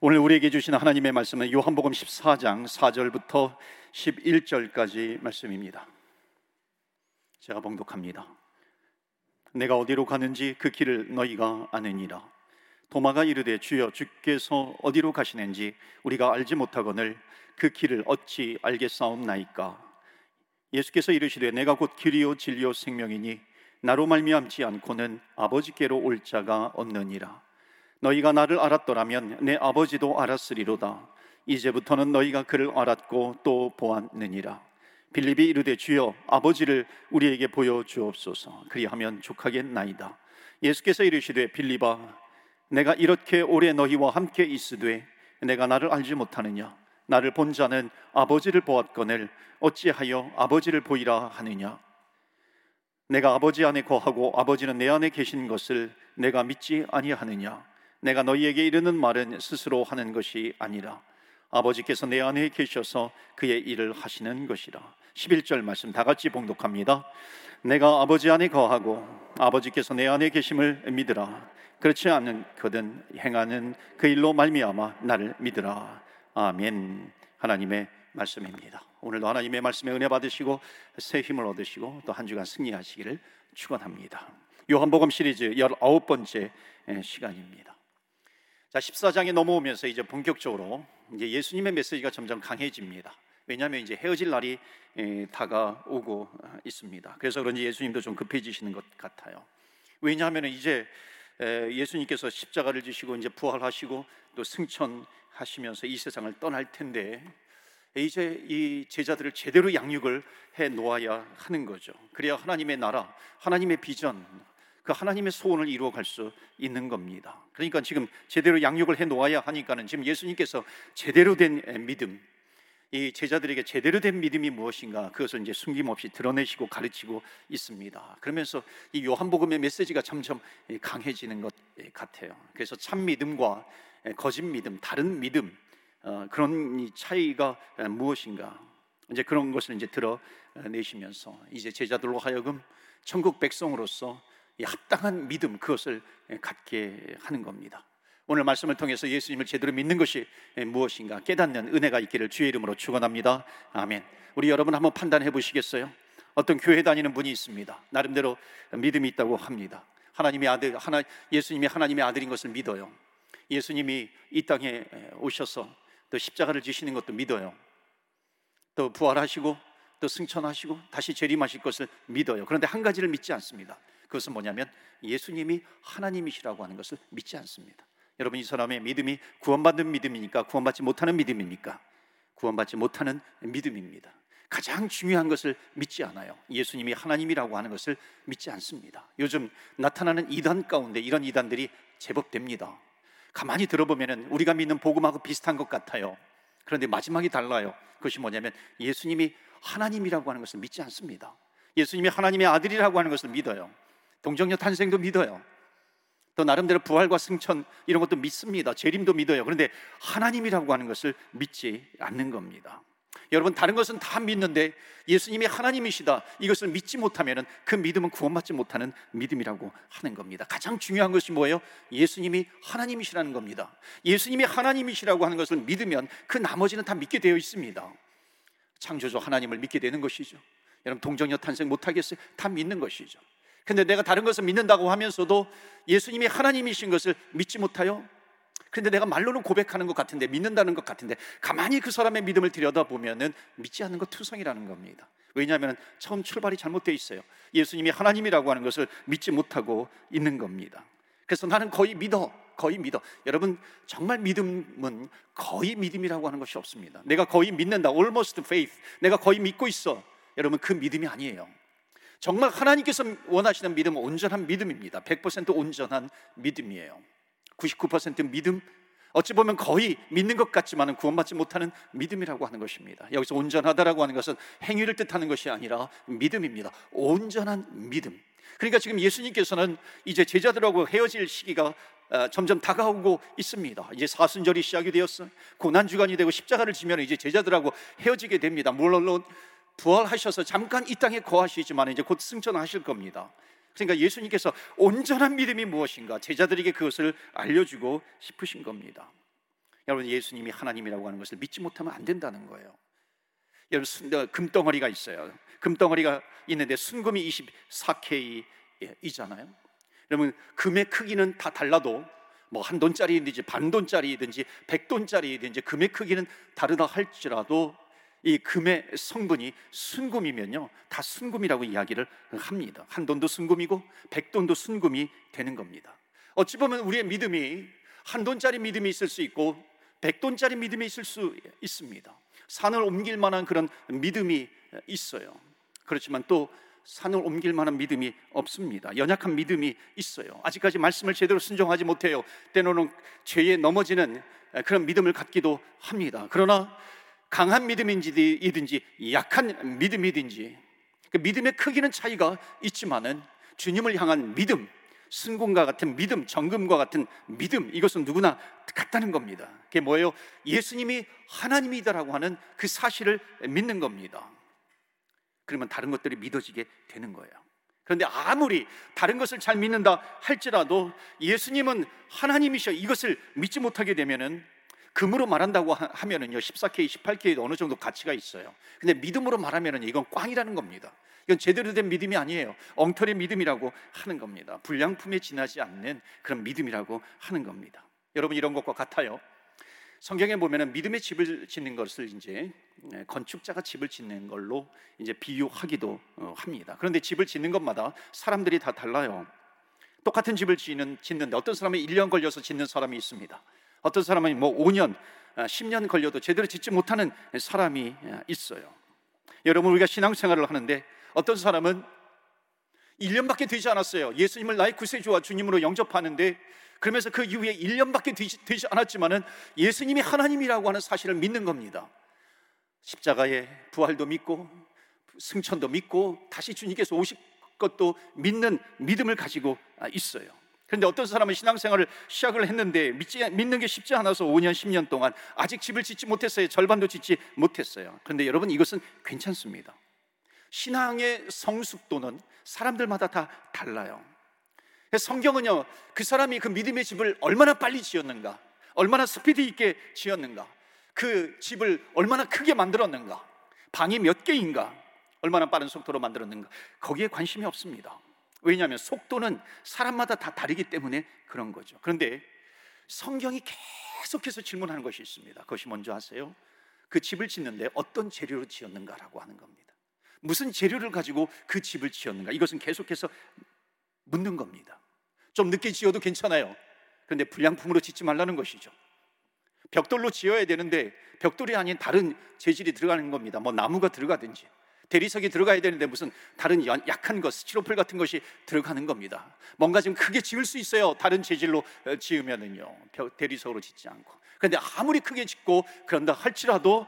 오늘 우리에게 주신 하나님의 말씀은 요한복음 14장 4절부터 11절까지 말씀입니다. 제가 봉독합니다. 내가 어디로 가는지 그 길을 너희가 아느니라. 도마가 이르되 주여 주께서 어디로 가시는지 우리가 알지 못하거늘 그 길을 어찌 알겠사옵나이까. 예수께서 이르시되 내가 곧 길이요 진리요 생명이니 나로 말미암지 않고는 아버지께로 올 자가 없느니라. 너희가 나를 알았더라면 내 아버지도 알았으리로다. 이제부터는 너희가 그를 알았고 또 보았느니라. 빌립이 이르되 주여 아버지를 우리에게 보여 주옵소서. 그리하면 족하겠나이다. 예수께서 이르시되 빌립아 내가 이렇게 오래 너희와 함께 있으되 내가 나를 알지 못하느냐 나를 본 자는 아버지를 보았거늘 어찌하여 아버지를 보이라 하느냐 내가 아버지 안에 거하고 아버지는 내 안에 계신 것을 내가 믿지 아니하느냐 내가 너희에게 이르는 말은 스스로 하는 것이 아니라 아버지께서 내 안에 계셔서 그의 일을 하시는 것이라. 11절 말씀 다 같이 봉독합니다. 내가 아버지 안에 거하고 아버지께서 내 안에 계심을 믿으라. 그렇지 않은 그든 행하는 그 일로 말미암아 나를 믿으라. 아멘. 하나님의 말씀입니다. 오늘도 하나님의 말씀에 은혜 받으시고 새 힘을 얻으시고 또 한 주간 승리하시기를 축원합니다. 요한복음 시리즈 19번째 시간입니다 자 14장에 넘어오면서 이제 본격적으로 이제 예수님의 메시지가 점점 강해집니다. 왜냐하면 이제 헤어질 날이 다가오고 있습니다. 그래서 그런지 예수님도 좀 급해지시는 것 같아요. 왜냐하면 이제 예수님께서 십자가를 지시고 이제 부활하시고 또 승천하시면서 이 세상을 떠날 텐데 이제 이 제자들을 제대로 양육을 해 놓아야 하는 거죠. 그래야 하나님의 나라, 하나님의 비전, 그 하나님의 소원을 이루어 갈 수 있는 겁니다. 그러니까 지금 제대로 양육을 해 놓아야 하니까는 지금 예수님께서 제대로 된 믿음, 이 제자들에게 제대로 된 믿음이 무엇인가 그것을 이제 숨김없이 드러내시고 가르치고 있습니다. 그러면서 이 요한복음의 메시지가 점점 강해지는 것 같아요. 그래서 참 믿음과 거짓 믿음, 다른 믿음 어, 그런 차이가 무엇인가 이제 그런 것을 이제 드러내시면서 이제 제자들로 하여금 천국 백성으로서 합당한 믿음 그것을 갖게 하는 겁니다. 오늘 말씀을 통해서 예수님을 제대로 믿는 것이 무엇인가 깨닫는 은혜가 있기를 주의 이름으로 축원합니다. 아멘. 우리 여러분 한번 판단해 보시겠어요? 어떤 교회 다니는 분이 있습니다. 나름대로 믿음이 있다고 합니다. 하나님의 아들, 하나 예수님이 하나님의 아들인 것을 믿어요. 예수님이 이 땅에 오셔서 또 십자가를 지시는 것도 믿어요. 또 부활하시고 또 승천하시고 다시 재림하실 것을 믿어요. 그런데 한 가지를 믿지 않습니다. 그것은 뭐냐면 예수님이 하나님이시라고 하는 것을 믿지 않습니다. 여러분 이 사람의 믿음이 구원받는 믿음이니까 구원받지 못하는 믿음입니까? 구원받지 못하는 믿음입니다. 가장 중요한 것을 믿지 않아요. 예수님이 하나님이라고 하는 것을 믿지 않습니다. 요즘 나타나는 이단 가운데 이런 이단들이 제법 됩니다. 가만히 들어보면 우리가 믿는 복음하고 비슷한 것 같아요. 그런데 마지막이 달라요. 그것이 뭐냐면 예수님이 하나님이라고 하는 것을 믿지 않습니다. 예수님이 하나님의 아들이라고 하는 것을 믿어요. 동정녀 탄생도 믿어요. 또 나름대로 부활과 승천 이런 것도 믿습니다. 재림도 믿어요. 그런데 하나님이라고 하는 것을 믿지 않는 겁니다. 여러분 다른 것은 다 믿는데 예수님이 하나님이시다 이것을 믿지 못하면 그 믿음은 구원받지 못하는 믿음이라고 하는 겁니다. 가장 중요한 것이 뭐예요? 예수님이 하나님이시라는 겁니다. 예수님이 하나님이시라고 하는 것을 믿으면 그 나머지는 다 믿게 되어 있습니다. 창조주 하나님을 믿게 되는 것이죠. 여러분 동정녀 탄생 못 하겠어요? 다 믿는 것이죠. 근데 내가 다른 것을 믿는다고 하면서도 예수님이 하나님이신 것을 믿지 못하여 근데 내가 말로는 고백하는 것 같은데 믿는다는 것 같은데 가만히 그 사람의 믿음을 들여다보면은 믿지 않는 것 투성이라는 겁니다. 왜냐하면 처음 출발이 잘못되어 있어요. 예수님이 하나님이라고 하는 것을 믿지 못하고 있는 겁니다. 그래서 나는 거의 믿어. 거의 믿어. 여러분, 정말 믿음은 거의 믿음이라고 하는 것이 없습니다. 내가 거의 믿는다. almost faith. 내가 거의 믿고 있어. 여러분, 그 믿음이 아니에요. 정말 하나님께서 원하시는 믿음은 온전한 믿음입니다. 100% 온전한 믿음이에요. 99% 믿음, 어찌 보면 거의 믿는 것 같지만 구원받지 못하는 믿음이라고 하는 것입니다. 여기서 온전하다라고 하는 것은 행위를 뜻하는 것이 아니라 믿음입니다. 온전한 믿음. 그러니까 지금 예수님께서는 이제 제자들하고 헤어질 시기가 어, 점점 다가오고 있습니다. 이제 사순절이 시작이 되었어. 고난 주간이 되고 십자가를 지면 이제 제자들하고 헤어지게 됩니다. 물론 부활하셔서 잠깐 이 땅에 거하시지만 이제 곧 승천하실 겁니다. 그러니까 예수님께서 온전한 믿음이 무엇인가 제자들에게 그것을 알려주고 싶으신 겁니다. 여러분 예수님이 하나님이라고 하는 것을 믿지 못하면 안 된다는 거예요. 여러분 어, 금덩어리가 있어요. 금덩어리가 있는데 순금이 24K이잖아요. 여러분 금의 크기는 다 달라도 뭐 한 돈짜리든지 반 돈짜리든지 백 돈짜리든지 금의 크기는 다르다 할지라도 이 금의 성분이 순금이면요 다 순금이라고 이야기를 합니다. 한 돈도 순금이고 백 돈도 순금이 되는 겁니다. 어찌 보면 우리의 믿음이 한 돈짜리 믿음이 있을 수 있고 백 돈짜리 믿음이 있을 수 있습니다. 산을 옮길 만한 그런 믿음이 있어요. 그렇지만 또 산을 옮길 만한 믿음이 없습니다. 연약한 믿음이 있어요. 아직까지 말씀을 제대로 순종하지 못해요. 때로는 죄에 넘어지는 그런 믿음을 갖기도 합니다. 그러나 강한 믿음인지든지 약한 믿음이든지 그 믿음의 크기는 차이가 있지만은 주님을 향한 믿음, 승공과 같은 믿음, 정금과 같은 믿음 이것은 누구나 같다는 겁니다. 그게 뭐예요? 예수님이 하나님이다라고 하는 그 사실을 믿는 겁니다. 그러면 다른 것들이 믿어지게 되는 거예요. 그런데 아무리 다른 것을 잘 믿는다 할지라도 예수님은 하나님이셔 이것을 믿지 못하게 되면은 금으로 말한다고 하면은요 14K, 18K도 어느 정도 가치가 있어요. 근데 믿음으로 말하면은 이건 꽝이라는 겁니다. 이건 제대로 된 믿음이 아니에요. 엉터리 믿음이라고 하는 겁니다. 불량품에 지나지 않는 그런 믿음이라고 하는 겁니다. 여러분 이런 것과 같아요. 성경에 보면은 믿음의 집을 짓는 것을 이제 네, 건축자가 집을 짓는 걸로 이제 비유하기도 어, 합니다. 그런데 집을 짓는 것마다 사람들이 다 달라요. 똑같은 집을 짓는, 짓는데 어떤 사람은 1년 걸려서 짓는 사람이 있습니다. 어떤 사람은 뭐 5년, 10년 아, 걸려도 제대로 짓지 못하는 사람이 아, 있어요. 여러분 우리가 신앙생활을 하는데 어떤 사람은 1년밖에 되지 않았어요. 예수님을 나의 구세주와 주님으로 영접하는데 그러면서 그 이후에 1년밖에 되지, 되지 않았지만은 예수님이 하나님이라고 하는 사실을 믿는 겁니다. 십자가의 부활도 믿고 승천도 믿고 다시 주님께서 오실 것도 믿는 믿음을 가지고 아, 있어요. 그런데 어떤 사람은 신앙생활을 시작을 했는데 믿지, 믿는 게 쉽지 않아서 5년, 10년 동안 아직 집을 짓지 못했어요. 절반도 짓지 못했어요. 그런데 여러분 이것은 괜찮습니다. 신앙의 성숙도는 사람들마다 다 달라요. 성경은요, 그 사람이 그 믿음의 집을 얼마나 빨리 지었는가, 얼마나 스피드 있게 지었는가, 그 집을 얼마나 크게 만들었는가, 방이 몇 개인가, 얼마나 빠른 속도로 만들었는가, 거기에 관심이 없습니다. 왜냐하면 속도는 사람마다 다 다르기 때문에 그런 거죠. 그런데 성경이 계속해서 질문하는 것이 있습니다. 그것이 먼저 아세요? 그 집을 짓는데 어떤 재료로 지었는가라고 하는 겁니다. 무슨 재료를 가지고 그 집을 지었는가? 이것은 계속해서 묻는 겁니다. 좀 늦게 지어도 괜찮아요. 그런데 불량품으로 짓지 말라는 것이죠. 벽돌로 지어야 되는데 벽돌이 아닌 다른 재질이 들어가는 겁니다. 뭐 나무가 들어가든지 대리석이 들어가야 되는데 무슨 다른 약한 것, 스티로폴 같은 것이 들어가는 겁니다. 뭔가 좀 크게 지을 수 있어요. 다른 재질로 어, 지으면은요. 대리석으로 짓지 않고. 그런데 아무리 크게 짓고 그런다 할지라도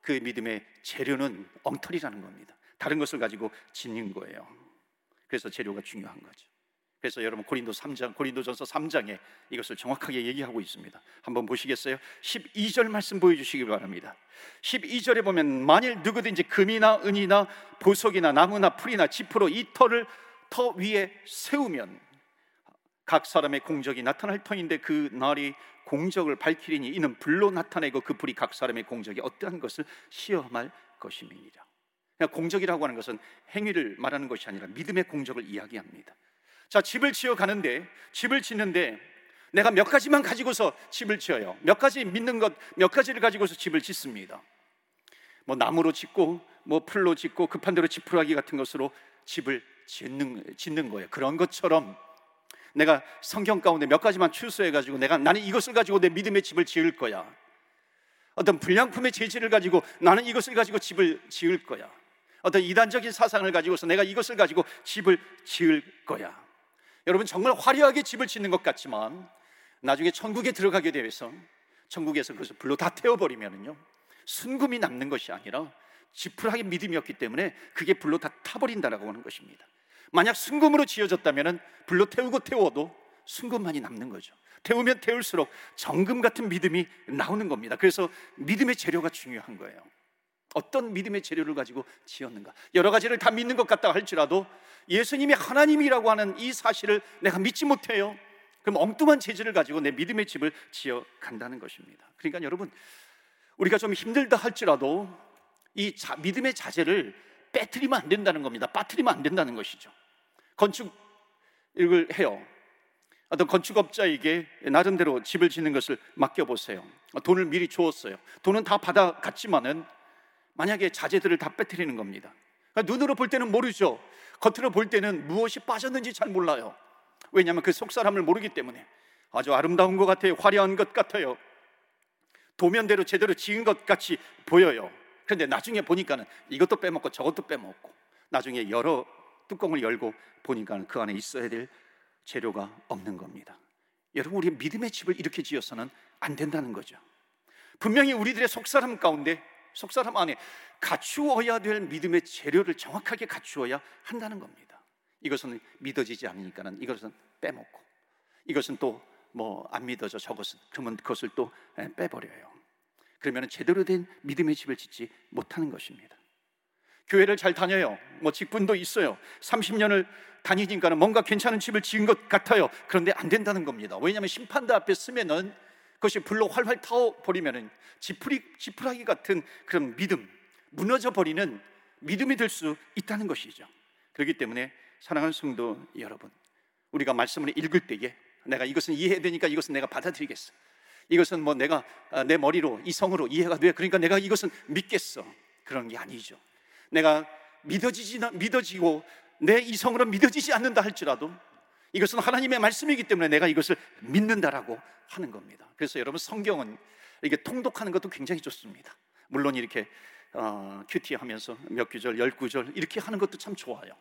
그 믿음의 재료는 엉터리라는 겁니다. 다른 것을 가지고 짓는 거예요. 그래서 재료가 중요한 거죠. 그래서 여러분 고린도 3장 고린도전서 3장에 이것을 정확하게 얘기하고 있습니다. 한번 보시겠어요? 12절 말씀 보여 주시기 바랍니다. 12절에 보면 만일 누구든지 금이나 은이나 보석이나 나무나 풀이나 지푸로 이 터를 터 위에 세우면 각 사람의 공적이 나타날 터인데 그 날이 공적을 밝히리니 이는 불로 나타내고 그 불이 각 사람의 공적이 어떠한 것을 시험할 것임이니라. 공적이라고 하는 것은 행위를 말하는 것이 아니라 믿음의 공적을 이야기합니다. 자, 집을 지어 가는데 집을 짓는데 내가 몇 가지만 가지고서 집을 지어요. 몇 가지 믿는 것 몇 가지를 가지고서 집을 짓습니다. 뭐 나무로 짓고 뭐 풀로 짓고 급한 대로 지푸라기 같은 것으로 집을 짓는 짓는 거예요. 그런 것처럼 내가 성경 가운데 몇 가지만 추수해 가지고 내가 나는 이것을 가지고 내 믿음의 집을 지을 거야. 어떤 불량품의 재질을 가지고 나는 이것을 가지고 집을 지을 거야. 어떤 이단적인 사상을 가지고서 내가 이것을 가지고 집을 지을 거야. 여러분 정말 화려하게 집을 짓는 것 같지만 나중에 천국에 들어가게 되어서 천국에서 그것을 불로 다 태워버리면은요 순금이 남는 것이 아니라 지푸라기 믿음이었기 때문에 그게 불로 다 타버린다라고 하는 것입니다. 만약 순금으로 지어졌다면 불로 태우고 태워도 순금만이 남는 거죠. 태우면 태울수록 정금 같은 믿음이 나오는 겁니다. 그래서 믿음의 재료가 중요한 거예요. 어떤 믿음의 재료를 가지고 지었는가? 여러 가지를 다 믿는 것 같다 할지라도 예수님이 하나님이라고 하는 이 사실을 내가 믿지 못해요. 그럼 엉뚱한 재질을 가지고 내 믿음의 집을 지어 간다는 것입니다. 그러니까 여러분 우리가 좀 힘들다 할지라도 이 자, 믿음의 자재를 빼뜨리면 안 된다는 겁니다. 빠뜨리면 안 된다는 것이죠. 건축을 해요. 어떤 건축업자에게 나름대로 집을 짓는 것을 맡겨보세요. 돈을 미리 주었어요. 돈은 다 받아갔지만은 만약에 자재들을 다 빼뜨리는 겁니다. 그러니까 눈으로 볼 때는 모르죠. 겉으로 볼 때는 무엇이 빠졌는지 잘 몰라요. 왜냐하면 그 속사람을 모르기 때문에 아주 아름다운 것 같아요. 화려한 것 같아요. 도면대로 제대로 지은 것 같이 보여요. 그런데 나중에 보니까는 이것도 빼먹고 저것도 빼먹고 나중에 여러 뚜껑을 열고 보니까 그 안에 있어야 될 재료가 없는 겁니다. 여러분 우리 믿음의 집을 이렇게 지어서는 안 된다는 거죠. 분명히 우리들의 속사람 가운데 속사람 안에 갖추어야 될 믿음의 재료를 정확하게 갖추어야 한다는 겁니다. 이것은 믿어지지 않으니까는 이것은 빼먹고 이것은 또 뭐 안 믿어져 저것은 그러면 그것을 또 빼버려요. 그러면 제대로 된 믿음의 집을 짓지 못하는 것입니다. 교회를 잘 다녀요. 뭐 직분도 있어요. 30년을 다니니까는 뭔가 괜찮은 집을 지은 것 같아요. 그런데 안 된다는 겁니다. 왜냐하면 심판대 앞에 쓰면은 그것이 불로 활활 타워 버리면은 지푸리 지푸라기 같은 그런 믿음 무너져 버리는 믿음이 될 수 있다는 것이죠. 그렇기 때문에 사랑하는 성도 여러분, 우리가 말씀을 읽을 때에 내가 이것은 이해해야 되니까 이것은 내가 받아들이겠어. 이것은 뭐 내가 아, 내 머리로 이성으로 이해가 돼. 그러니까 내가 이것은 믿겠어. 그런 게 아니죠. 내가 믿어지지 믿어지고 내 이성으로 믿어지지 않는다 할지라도 이것은 하나님의 말씀이기 때문에 내가 이것을 믿는다라고 하는 겁니다. 그래서 여러분 성경은 이게 통독하는 것도 굉장히 좋습니다. 물론 이렇게 어, 큐티 하면서 몇 구절, 열 구절 이렇게 하는 것도 참 좋아요.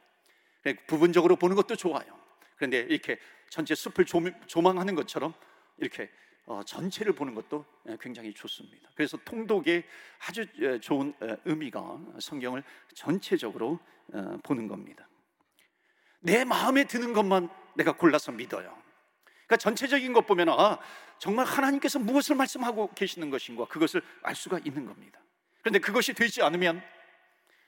부분적으로 보는 것도 좋아요. 그런데 이렇게 전체 숲을 조망하는 것처럼 이렇게 어, 전체를 보는 것도 굉장히 좋습니다. 그래서 통독의 아주 좋은 의미가 성경을 전체적으로 어, 보는 겁니다. 내 마음에 드는 것만 내가 골라서 믿어요. 그러니까 전체적인 것 보면 아 정말 하나님께서 무엇을 말씀하고 계시는 것인가 그것을 알 수가 있는 겁니다. 그런데 그것이 되지 않으면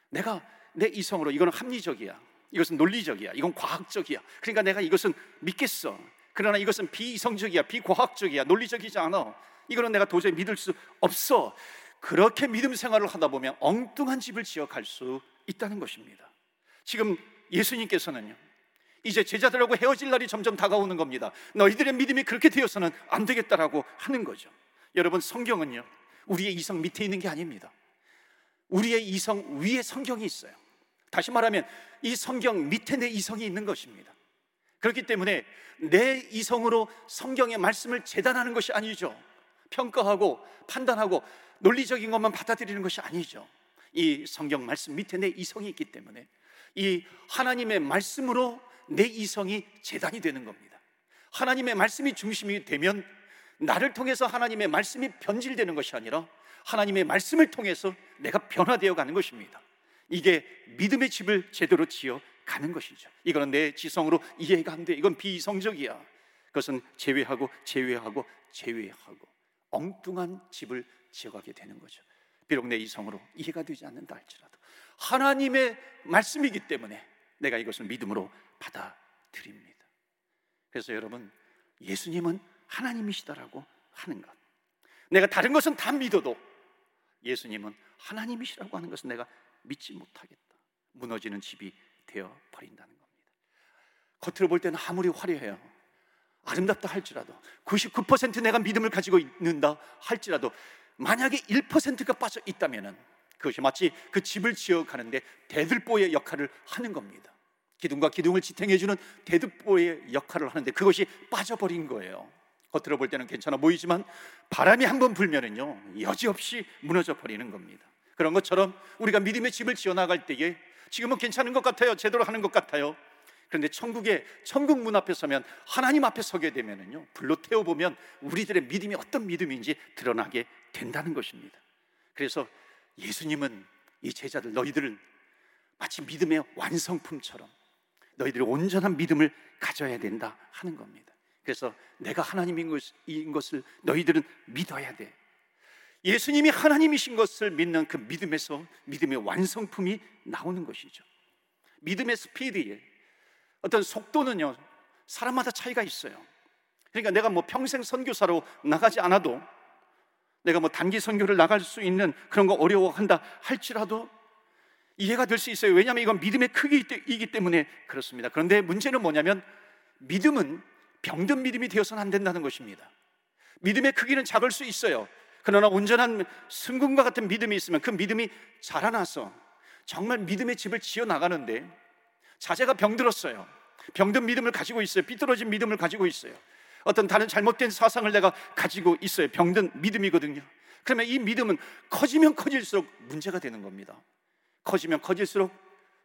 내가 내 이성으로 이거는 합리적이야. 이것은 논리적이야. 이건 과학적이야. 그러니까 내가 이것은 믿겠어. 그러나 이것은 비이성적이야. 비과학적이야. 논리적이지 않아. 이거는 내가 도저히 믿을 수 없어. 그렇게 믿음 생활을 하다 보면 엉뚱한 집을 지어 갈 수 있다는 것입니다. 지금 예수님께서는요. 이제 제자들하고 헤어질 날이 점점 다가오는 겁니다. 너희들의 믿음이 그렇게 되어서는 안 되겠다라고 하는 거죠. 여러분 성경은요. 우리의 이성 밑에 있는 게 아닙니다. 우리의 이성 위에 성경이 있어요. 다시 말하면 이 성경 밑에 내 이성이 있는 것입니다. 그렇기 때문에 내 이성으로 성경의 말씀을 재단하는 것이 아니죠. 평가하고 판단하고 논리적인 것만 받아들이는 것이 아니죠. 이 성경 말씀 밑에 내 이성이 있기 때문에 이 하나님의 말씀으로 내 이성이 재단이 되는 겁니다. 하나님의 말씀이 중심이 되면 나를 통해서 하나님의 말씀이 변질되는 것이 아니라 하나님의 말씀을 통해서 내가 변화되어 가는 것입니다. 이게 믿음의 집을 제대로 지어 가는 것이죠. 이거는 내 지성으로 이해가 안 돼. 이건 비이성적이야. 그것은 제외하고 제외하고 제외하고 엉뚱한 집을 지어가게 되는 거죠. 비록 내 이성으로 이해가 되지 않는다 할지라도 하나님의 말씀이기 때문에 내가 이것을 믿음으로 받아들입니다. 그래서 여러분 예수님은 하나님이시다라고 하는 것. 내가 다른 것은 다 믿어도 예수님은 하나님이시라고 하는 것은 내가 믿지 못하겠다. 무너지는 집이 되어 버린다는 겁니다. 겉으로 볼 때는 아무리 화려해요. 아름답다 할지라도 99% 내가 믿음을 가지고 있는다 할지라도 만약에 1%가 빠져 있다면은 그것이 마치 그 집을 지어 가는데 대들보의 역할을 하는 겁니다. 기둥과 기둥을 지탱해 주는 대들보의 역할을 하는데 그것이 빠져버린 거예요. 겉으로 볼 때는 괜찮아 보이지만 바람이 한번 불면은요 여지없이 무너져 버리는 겁니다. 그런 것처럼 우리가 믿음의 집을 지어 나갈 때에 지금은 괜찮은 것 같아요. 제대로 하는 것 같아요. 그런데 천국에 천국 문 앞에 서면 하나님 앞에 서게 되면은요 불로 태워 보면 우리들의 믿음이 어떤 믿음인지 드러나게 된다는 것입니다. 그래서 예수님은 이 제자들 너희들은 마치 믿음의 완성품처럼 너희들이 온전한 믿음을 가져야 된다 하는 겁니다. 그래서 내가 하나님인 것을 너희들은 믿어야 돼. 예수님이 하나님이신 것을 믿는 그 믿음에서 믿음의 완성품이 나오는 것이죠. 믿음의 스피드에 어떤 속도는요, 사람마다 차이가 있어요. 그러니까 내가 뭐 평생 선교사로 나가지 않아도 내가 뭐 단기 선교를 나갈 수 있는 그런 거 어려워한다 할지라도 이해가 될 수 있어요. 왜냐하면 이건 믿음의 크기이기 때문에 그렇습니다. 그런데 문제는 뭐냐면 믿음은 병든 믿음이 되어서는 안 된다는 것입니다. 믿음의 크기는 작을 수 있어요. 그러나 온전한 승군과 같은 믿음이 있으면 그 믿음이 자라나서 정말 믿음의 집을 지어 나가는데 자제가 병들었어요. 병든 믿음을 가지고 있어요. 삐뚤어진 믿음을 가지고 있어요. 어떤 다른 잘못된 사상을 내가 가지고 있어요. 병든 믿음이거든요. 그러면 이 믿음은 커지면 커질수록 문제가 되는 겁니다. 커지면 커질수록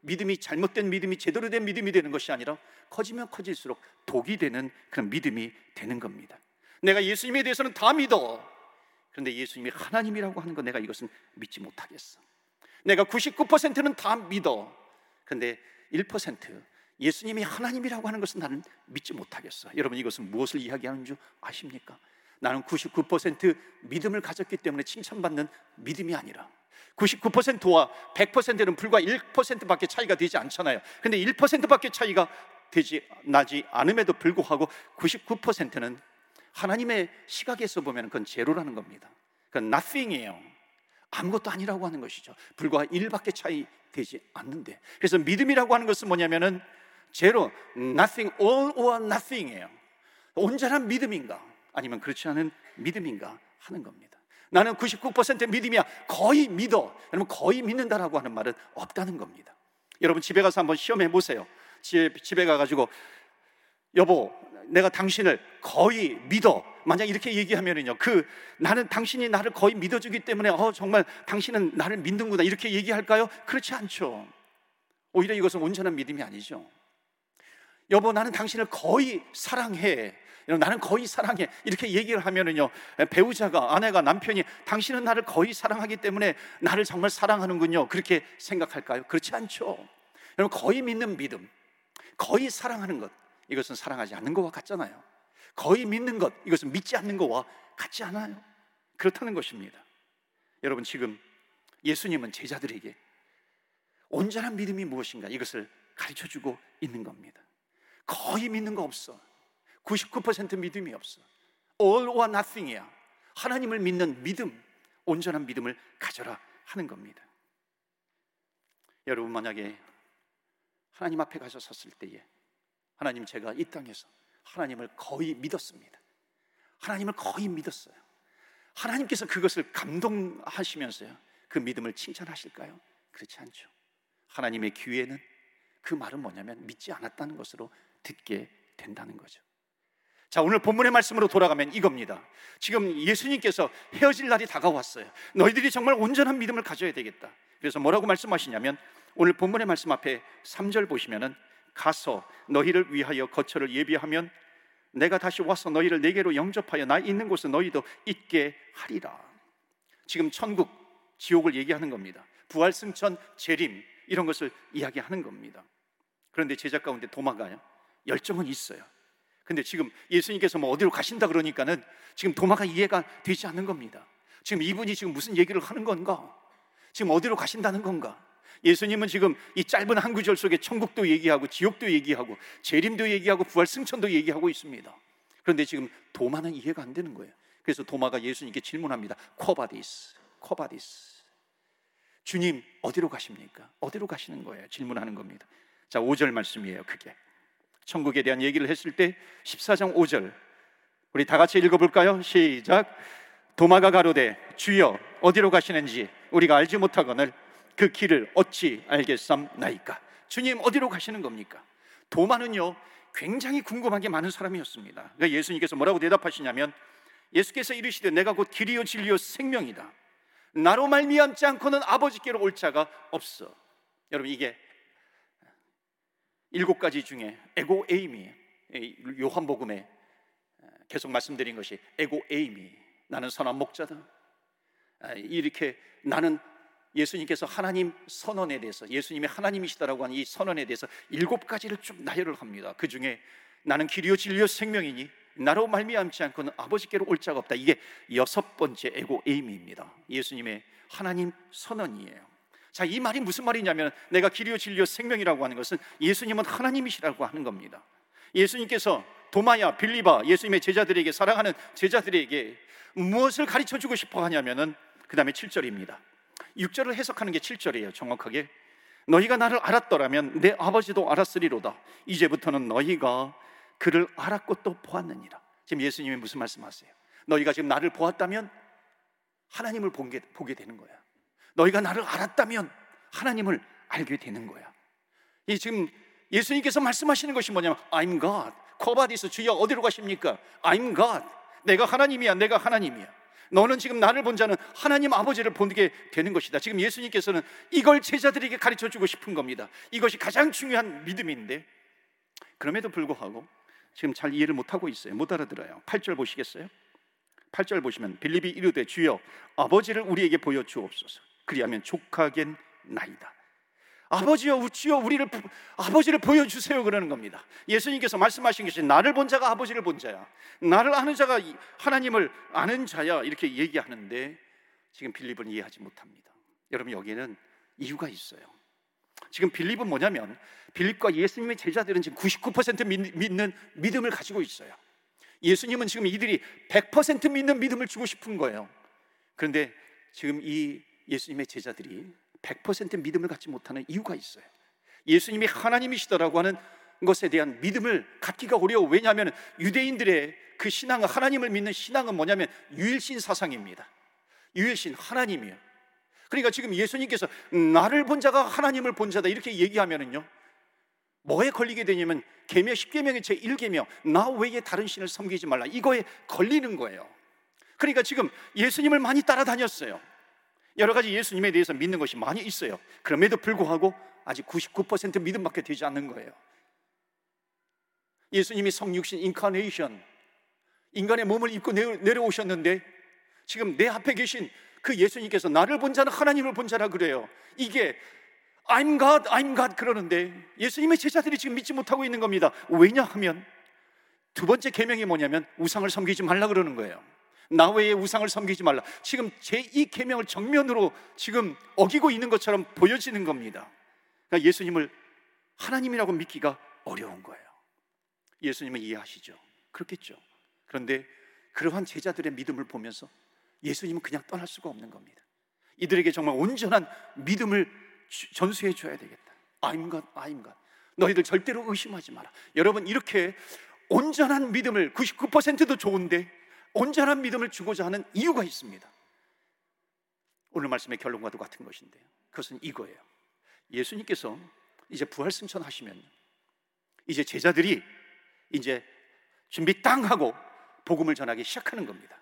믿음이 잘못된 믿음이 제대로 된 믿음이 되는 것이 아니라 커지면 커질수록 독이 되는 그런 믿음이 되는 겁니다. 내가 예수님에 대해서는 다 믿어. 그런데 예수님이 하나님이라고 하는 건 내가 이것은 믿지 못하겠어. 내가 99%는 다 믿어. 그런데 1% 예수님이 하나님이라고 하는 것은 나는 믿지 못하겠어. 여러분 이것은 무엇을 이야기하는 줄 아십니까? 나는 99% 믿음을 가졌기 때문에 칭찬받는 믿음이 아니라 99%와 100%는 불과 1%밖에 차이가 되지 않잖아요. 근데 1%밖에 차이가 되지 나지 않음에도 불구하고 99%는 하나님의 시각에서 보면 그건 제로라는 겁니다. 그건 nothing이에요. 아무것도 아니라고 하는 것이죠. 불과 1밖에 차이 되지 않는데. 그래서 믿음이라고 하는 것은 뭐냐면은 제로, nothing, all or nothing이에요. 온전한 믿음인가? 아니면 그렇지 않은 믿음인가? 하는 겁니다. 나는 99% 믿음이야. 거의 믿어. 여러분, 거의 믿는다라고 하는 말은 없다는 겁니다. 여러분, 집에 가서 한번 시험해 보세요. 집에, 집에 가가지고, 여보, 내가 당신을 거의 믿어. 만약 이렇게 얘기하면은요, 그 나는 당신이 나를 거의 믿어주기 때문에 어 정말 당신은 나를 믿는구나 이렇게 얘기할까요? 그렇지 않죠. 오히려 이것은 온전한 믿음이 아니죠. 여보, 나는 당신을 거의 사랑해. 나는 거의 사랑해. 이렇게 얘기를 하면은요, 배우자가, 아내가, 남편이 당신은 나를 거의 사랑하기 때문에 나를 정말 사랑하는군요. 그렇게 생각할까요? 그렇지 않죠. 여러분, 거의 믿는 믿음, 거의 사랑하는 것, 이것은 사랑하지 않는 것과 같잖아요. 거의 믿는 것, 이것은 믿지 않는 것과 같지 않아요. 그렇다는 것입니다. 여러분, 지금 예수님은 제자들에게 온전한 믿음이 무엇인가 이것을 가르쳐 주고 있는 겁니다. 거의 믿는 거 없어. 99% 믿음이 없어. All or nothing이야. 하나님을 믿는 믿음, 온전한 믿음을 가져라 하는 겁니다. 여러분 만약에 하나님 앞에 가서 섰을 때에 하나님 제가 이 땅에서 하나님을 거의 믿었습니다. 하나님을 거의 믿었어요. 하나님께서 그것을 감동하시면서요. 그 믿음을 칭찬하실까요? 그렇지 않죠. 하나님의 귀에는 그 말은 뭐냐면 믿지 않았다는 것으로 듣게 된다는 거죠. 자, 오늘 본문의 말씀으로 돌아가면 이겁니다. 지금 예수님께서 헤어질 날이 다가왔어요. 너희들이 정말 온전한 믿음을 가져야 되겠다. 그래서 뭐라고 말씀하시냐면 오늘 본문의 말씀 앞에 3절 보시면은 가서 너희를 위하여 거처를 예비하면 내가 다시 와서 너희를 내게로 영접하여 나 있는 곳에 너희도 있게 하리라. 지금 천국, 지옥을 얘기하는 겁니다. 부활, 승천, 재림 이런 것을 이야기하는 겁니다. 그런데 제자 가운데 도마가요. 열정은 있어요. 근데 지금 예수님께서 뭐 어디로 가신다 그러니까는 지금 도마가 이해가 되지 않는 겁니다. 지금 이분이 지금 무슨 얘기를 하는 건가? 지금 어디로 가신다는 건가? 예수님은 지금 이 짧은 한 구절 속에 천국도 얘기하고 지옥도 얘기하고 재림도 얘기하고 부활 승천도 얘기하고 있습니다. 그런데 지금 도마는 이해가 안 되는 거예요. 그래서 도마가 예수님께 질문합니다. Quo vadis, quo vadis. 주님 어디로 가십니까? 어디로 가시는 거예요? 질문하는 겁니다. 자, 5절 말씀이에요. 그게. 천국에 대한 얘기를 했을 때 14장 5절. 우리 다 같이 읽어볼까요? 시작. 도마가 가로되 주여 어디로 가시는지 우리가 알지 못하거늘 그 길을 어찌 알겠삼나이까? 주님 어디로 가시는 겁니까? 도마는요 굉장히 궁금한 게 많은 사람이었습니다. 그러니까 예수님께서 뭐라고 대답하시냐면 예수께서 이르시되 내가 곧 길이요 진리요 생명이다. 나로 말미암지 않고는 아버지께로 올 자가 없어. 여러분 이게 일곱 가지 중에 에고 에임이 요한복음에 계속 말씀드린 것이 에고 에임이 나는 선한 목자다. 아, 이렇게 나는 예수님께서 하나님 선언에 대해서 예수님이 하나님이시다라고 하는 이 선언에 대해서 일곱 가지를 쭉 나열을 합니다. 그 중에 나는 길이요 진리요 생명이니 나로 말미암지 않고는 아버지께로 올 자가 없다. 이게 여섯 번째 에고 에임입니다. 예수님의 하나님 선언이에요. 자, 이 말이 무슨 말이냐면 내가 길이요 진리요 생명이라고 하는 것은 예수님은 하나님이시라고 하는 겁니다. 예수님께서 도마야, 빌리바, 예수님의 제자들에게 사랑하는 제자들에게 무엇을 가르쳐 주고 싶어 하냐면은 그다음에 7절입니다. 6절을 해석하는 게 7절이에요. 정확하게. 너희가 나를 알았더라면 내 아버지도 알았으리로다. 이제부터는 너희가 그를 알았고 또 보았느니라. 지금 예수님이 무슨 말씀하세요? 너희가 지금 나를 보았다면 하나님을 보게, 보게 되는 거야. 너희가 나를 알았다면 하나님을 알게 되는 거야. 이 지금 예수님께서 말씀하시는 것이 뭐냐면 I'm God. Quo vadis 주여 어디로 가십니까? I'm God. 내가 하나님이야. 내가 하나님이야. 너는 지금 나를 본 자는 하나님 아버지를 보게 되는 것이다. 지금 예수님께서는 이걸 제자들에게 가르쳐 주고 싶은 겁니다. 이것이 가장 중요한 믿음인데 그럼에도 불구하고 지금 잘 이해를 못 하고 있어요. 못 알아들어요. 8절 보시겠어요? 8절 보시면 빌립이 이르되 주여 아버지를 우리에게 보여 주옵소서. 그리하면 족하겐 나이다. 아버지여 우치여 우리를 아버지를 보여주세요 그러는 겁니다. 예수님께서 말씀하신 것이 나를 본 자가 아버지를 본 자야. 나를 아는 자가 하나님을 아는 자야 이렇게 얘기하는데 지금 빌립은 이해하지 못합니다. 여러분 여기에는 이유가 있어요. 지금 빌립은 뭐냐면 빌립과 예수님의 제자들은 지금 99% 믿는 믿음을 가지고 있어요. 예수님은 지금 이들이 100% 믿는 믿음을 주고 싶은 거예요. 그런데 지금 이 예수님의 제자들이 100% 믿음을 갖지 못하는 이유가 있어요. 예수님이 하나님이시더라고 하는 것에 대한 믿음을 갖기가 어려워. 왜냐하면 유대인들의 그 신앙은 하나님을 믿는 신앙은 뭐냐면 유일신 사상입니다. 유일신 하나님이에요. 그러니까 지금 예수님께서 나를 본 자가 하나님을 본 자다 이렇게 얘기하면은요. 뭐에 걸리게 되냐면 계명 10계명의 제 1계명 나 외에 다른 신을 섬기지 말라. 이거에 걸리는 거예요. 그러니까 지금 예수님을 많이 따라다녔어요. 여러 가지 예수님에 대해서 믿는 것이 많이 있어요. 그럼에도 불구하고 아직 99% 믿음밖에 되지 않는 거예요. 예수님이 성육신 인카네이션 인간의 몸을 입고 내려오셨는데 지금 내 앞에 계신 그 예수님께서 나를 본 자는 하나님을 본 자라 그래요. 이게 I'm God, I'm God 그러는데 예수님의 제자들이 지금 믿지 못하고 있는 겁니다. 왜냐하면 두 번째 계명이 뭐냐면 우상을 섬기지 말라 그러는 거예요. 나 외에 우상을 섬기지 말라. 지금 제이 계명을 정면으로 지금 어기고 있는 것처럼 보여지는 겁니다. 그러니까 예수님을 하나님이라고 믿기가 어려운 거예요. 예수님은 이해하시죠? 그렇겠죠. 그런데 그러한 제자들의 믿음을 보면서 예수님은 그냥 떠날 수가 없는 겁니다. 이들에게 정말 온전한 믿음을 전수해 줘야 되겠다. I'm God. 너희들 절대로 의심하지 마라. 여러분 이렇게 온전한 믿음을 99%도 좋은데 온전한 믿음을 주고자 하는 이유가 있습니다. 오늘 말씀의 결론과도 같은 것인데요. 그것은 이거예요. 예수님께서 이제 부활 승천 하시면 이제 제자들이 이제 준비 땅 하고 복음을 전하기 시작하는 겁니다.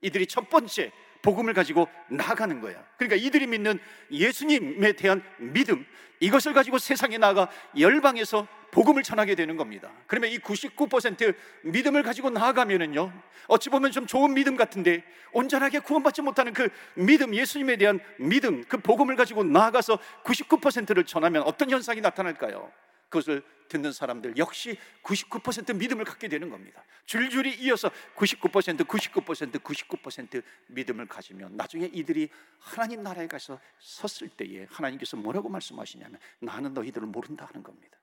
이들이 첫 번째 복음을 가지고 나가는 거야. 그러니까 이들이 믿는 예수님에 대한 믿음, 이것을 가지고 세상에 나가 열방에서 복음을 전하게 되는 겁니다. 그러면 이 99% 믿음을 가지고 나아가면은요, 어찌 보면 좀 좋은 믿음 같은데, 온전하게 구원받지 못하는 그 믿음, 예수님에 대한 믿음, 그 복음을 가지고 나아가서 99%를 전하면 어떤 현상이 나타날까요? 그것을 듣는 사람들 역시 99% 믿음을 갖게 되는 겁니다. 줄줄이 이어서 99%, 99%, 99% 믿음을 가지면 나중에 이들이 하나님 나라에 가서 섰을 때에 하나님께서 뭐라고 말씀하시냐면 나는 너희들을 모른다 하는 겁니다.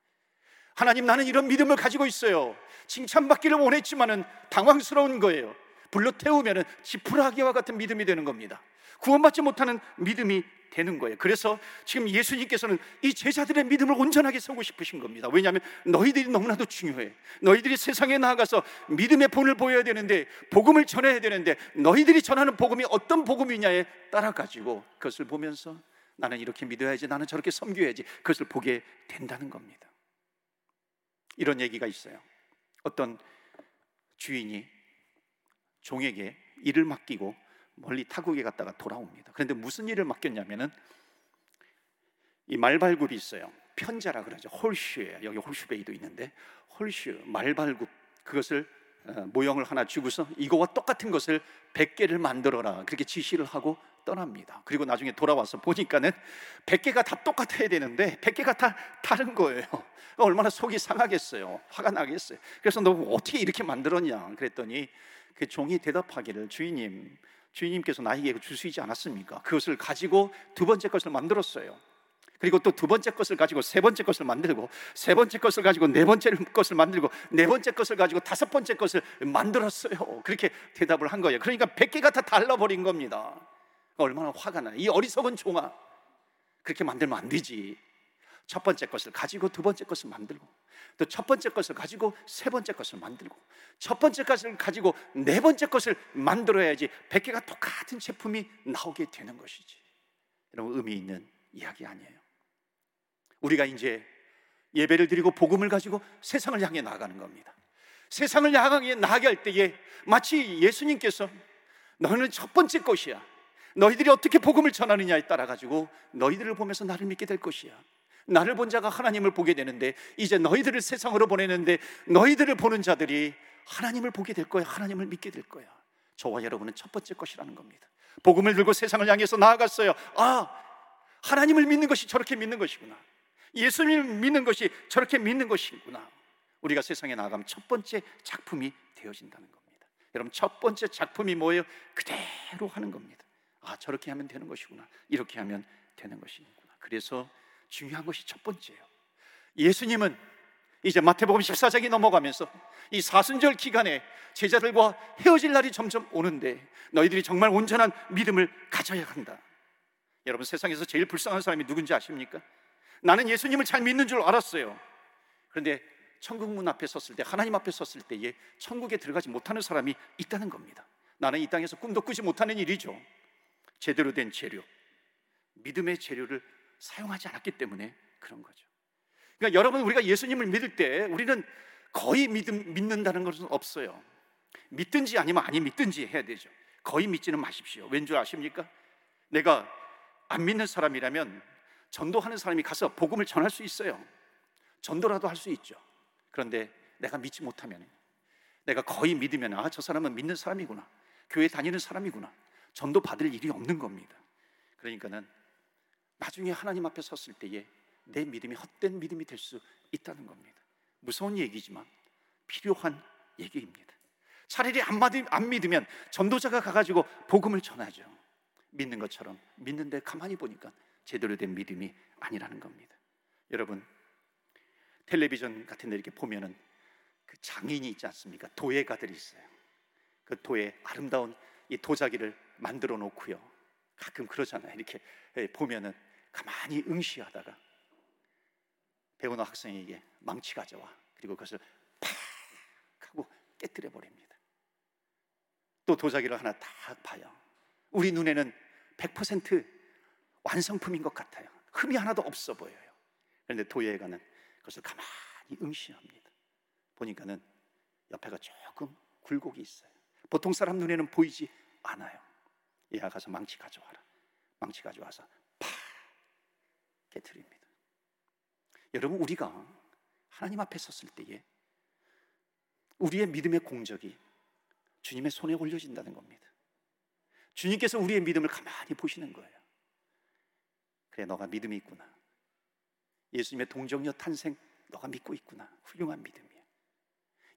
하나님 나는 이런 믿음을 가지고 있어요. 칭찬받기를 원했지만은 당황스러운 거예요. 불러 태우면은 지푸라기와 같은 믿음이 되는 겁니다. 구원받지 못하는 믿음이 되는 거예요. 그래서 지금 예수님께서는 이 제자들의 믿음을 온전하게 세우고 싶으신 겁니다. 왜냐하면 너희들이 너무나도 중요해. 너희들이 세상에 나아가서 믿음의 본을 보여야 되는데 복음을 전해야 되는데 너희들이 전하는 복음이 어떤 복음이냐에 따라 가지고 그것을 보면서 나는 이렇게 믿어야지 나는 저렇게 섬겨야지 그것을 보게 된다는 겁니다. 이런 얘기가 있어요. 어떤 주인이 종에게 일을 맡기고 멀리 타국에 갔다가 돌아옵니다. 그런데 무슨 일을 맡겼냐면은 이 말발굽이 있어요. 편자라 그러죠. 홀슈예요. 여기 홀슈베이도 있는데 홀슈 말발굽 그것을 어, 모형을 하나 주고서 이거와 똑같은 것을 100개를 만들어라. 그렇게 지시를 하고 떠납니다. 그리고 나중에 돌아와서 보니까는 100개가 다 똑같아야 되는데 100개가 다 다른 거예요. 얼마나 속이 상하겠어요. 화가 나겠어요. 그래서 너 어떻게 이렇게 만들었냐? 그랬더니 그 종이 대답하기를 주인님 주인님께서 나에게 주시지 않았습니까? 그것을 가지고 두 번째 것을 만들었어요. 그리고 또 두 번째 것을 가지고 세 번째 것을 만들고 세 번째 것을 가지고 네 번째 것을 만들고 네 번째 것을 가지고 다섯 번째 것을 만들었어요. 그렇게 대답을 한 거예요. 그러니까 백 개가 다 달라버린 겁니다. 얼마나 화가 나요. 이 어리석은 종아. 그렇게 만들면 안 되지. 첫 번째 것을 가지고 두 번째 것을 만들고 또 첫 번째 것을 가지고 세 번째 것을 만들고 첫 번째 것을 가지고 네 번째 것을 만들어야지 백 개가 똑같은 제품이 나오게 되는 것이지. 여러분 의미 있는 이야기 아니에요. 우리가 이제 예배를 드리고 복음을 가지고 세상을 향해 나가는 겁니다. 세상을 향해 할 때에 마치 예수님께서 너는 첫 번째 것이야. 너희들이 어떻게 복음을 전하느냐에 따라 가지고 너희들을 보면서 나를 믿게 될 것이야. 나를 본 자가 하나님을 보게 되는데 이제 너희들을 세상으로 보내는데 너희들을 보는 자들이 하나님을 보게 될 거야. 하나님을 믿게 될 거야. 저와 여러분은 첫 번째 것이라는 겁니다. 복음을 들고 세상을 향해서 나아갔어요. 아, 하나님을 믿는 것이 저렇게 믿는 것이구나. 예수님을 믿는 것이 저렇게 믿는 것이구나. 우리가 세상에 나가면 첫 번째 작품이 되어진다는 겁니다. 여러분 첫 번째 작품이 뭐예요? 그대로 하는 겁니다. 아 저렇게 하면 되는 것이구나. 이렇게 하면 되는 것이구나. 그래서 중요한 것이 첫 번째예요. 예수님은 이제 마태복음 14장이 넘어가면서 이 사순절 기간에 제자들과 헤어질 날이 점점 오는데 너희들이 정말 온전한 믿음을 가져야 한다. 여러분 세상에서 제일 불쌍한 사람이 누군지 아십니까? 나는 예수님을 잘 믿는 줄 알았어요. 그런데 천국 문 앞에 섰을 때, 하나님 앞에 섰을 때에 천국에 들어가지 못하는 사람이 있다는 겁니다. 나는 이 땅에서 꿈도 꾸지 못하는 일이죠. 제대로 된 재료, 믿음의 재료를 사용하지 않았기 때문에 그런 거죠. 그러니까 여러분 우리가 예수님을 믿을 때 우리는 거의 믿음, 믿는다는 것은 없어요. 믿든지 아니면 아니 믿든지 해야 되죠. 거의 믿지는 마십시오. 왠 줄 아십니까? 내가 안 믿는 사람이라면 전도하는 사람이 가서 복음을 전할 수 있어요. 전도라도 할 수 있죠. 그런데 내가 믿지 못하면 내가 거의 믿으면 아, 저 사람은 믿는 사람이구나. 교회 다니는 사람이구나. 전도 받을 일이 없는 겁니다. 그러니까는 나중에 하나님 앞에 섰을 때에 내 믿음이 헛된 믿음이 될 수 있다는 겁니다. 무서운 얘기지만 필요한 얘기입니다. 차라리 안, 안 믿으면 전도자가 가가지고 복음을 전하죠. 믿는 것처럼 믿는데 가만히 보니까 제대로 된 믿음이 아니라는 겁니다. 여러분 텔레비전 같은 데 이렇게 보면은 그 장인이 있지 않습니까? 도예가들이 있어요. 그 도예 아름다운 이 도자기를 만들어 놓고요. 가끔 그러잖아요. 이렇게 예, 보면은 가만히 응시하다가 배우는 학생에게 망치 가 져와 그리고 그것을 팍 하고 깨뜨려 버립니다. 또 도자기를 하나 딱 봐요. 우리 눈에는 100% 완성품인 것 같아요. 흠이 하나도 없어 보여요. 그런데 도예가는 그것을 가만히 응시합니다. 보니까는 옆에가 조금 굴곡이 있어요. 보통 사람 눈에는 보이지 않아요. 얘가 가서 망치 가져와라. 망치 가져와서 팍 깨트립니다. 여러분 우리가 하나님 앞에 섰을 때에 우리의 믿음의 공적이 주님의 손에 올려진다는 겁니다. 주님께서 우리의 믿음을 가만히 보시는 거예요. 그래, 너가 믿음이 있구나. 예수님의 동정녀 탄생, 너가 믿고 있구나. 훌륭한 믿음이야.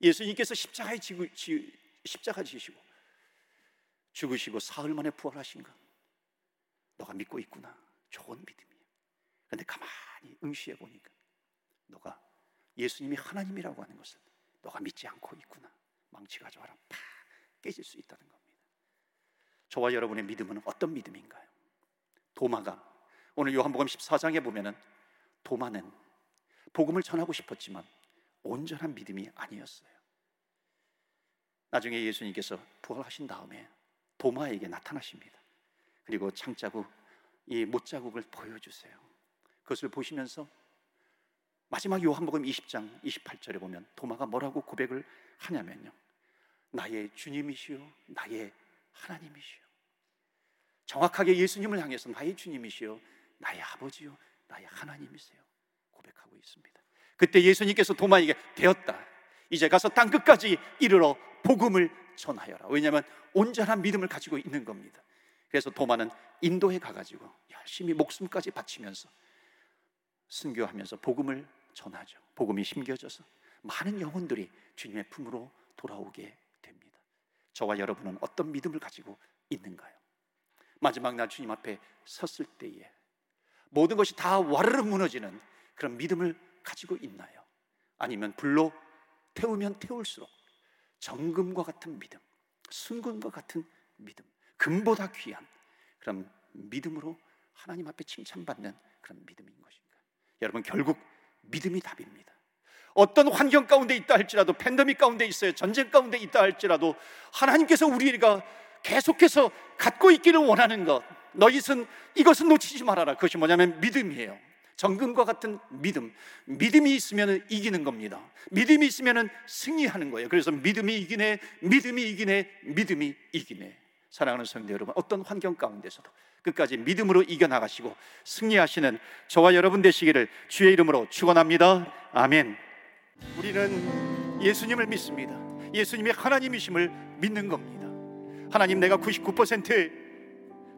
예수님께서 십자가에 지고, 지, 십자가 지시고 죽으시고 사흘 만에 부활하신 것, 너가 믿고 있구나. 좋은 믿음이야. 그런데 가만히 응시해 보니까 너가 예수님이 하나님이라고 하는 것을 너가 믿지 않고 있구나. 망치 가져와라. 팍 깨질 수 있다는 겁니다. 저와 여러분의 믿음은 어떤 믿음인가요? 도마가 오늘 요한복음 14장에 보면은 도마는 복음을 전하고 싶었지만 온전한 믿음이 아니었어요. 나중에 예수님께서 부활하신 다음에 도마에게 나타나십니다. 그리고 창자국, 이 못자국을 보여주세요. 그것을 보시면서 마지막 요한복음 20장 28절에 보면 도마가 뭐라고 고백을 하냐면요. 나의 주님이시요, 나의 하나님이시요. 정확하게 예수님을 향해서 나의 주님이시요, 나의 아버지요, 나의 하나님이세요. 고백하고 있습니다. 그때 예수님께서 도마에게 되었다. 이제 가서 땅 끝까지 이르러 복음을 전하여라. 왜냐하면 온전한 믿음을 가지고 있는 겁니다. 그래서 도마는 인도에 가가지고 열심히 목숨까지 바치면서 순교하면서 복음을 전하죠. 복음이 심겨져서 많은 영혼들이 주님의 품으로 돌아오게 됩니다. 저와 여러분은 어떤 믿음을 가지고 있는가요? 마지막 날 주님 앞에 섰을 때에 모든 것이 다 와르르 무너지는 그런 믿음을 가지고 있나요? 아니면 불로 태우면 태울수록 정금과 같은 믿음, 순금과 같은 믿음, 금보다 귀한 그런 믿음으로 하나님 앞에 칭찬받는 그런 믿음인 것인가? 여러분 결국 믿음이 답입니다. 어떤 환경 가운데 있다 할지라도 팬데믹 가운데 있어요. 전쟁 가운데 있다 할지라도 하나님께서 우리가 계속해서 갖고 있기를 원하는 것 너희는 이것은 놓치지 말아라. 그것이 뭐냐면 믿음이에요. 정금과 같은 믿음. 믿음이 있으면 이기는 겁니다. 믿음이 있으면 승리하는 거예요. 그래서 믿음이 이기네, 믿음이 이기네, 믿음이 이기네. 사랑하는 성도 여러분, 어떤 환경 가운데서도 끝까지 믿음으로 이겨나가시고 승리하시는 저와 여러분 되시기를 주의 이름으로 축원합니다. 아멘. 우리는 예수님을 믿습니다. 예수님이 하나님이심을 믿는 겁니다. 하나님 내가 99%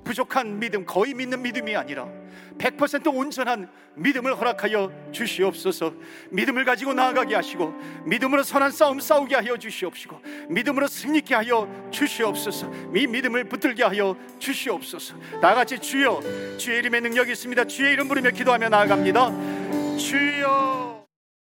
부족한 믿음, 거의 믿는 믿음이 아니라 100% 온전한 믿음을 허락하여 주시옵소서. 믿음을 가지고 나아가게 하시고 믿음으로 선한 싸움 싸우게 하여 주시옵시고 믿음으로 승리케 하여 주시옵소서. 이 믿음을 붙들게 하여 주시옵소서. 다 같이 주여 주의 이름의 능력이 있습니다. 주의 이름 부르며 기도하며 나아갑니다. 주여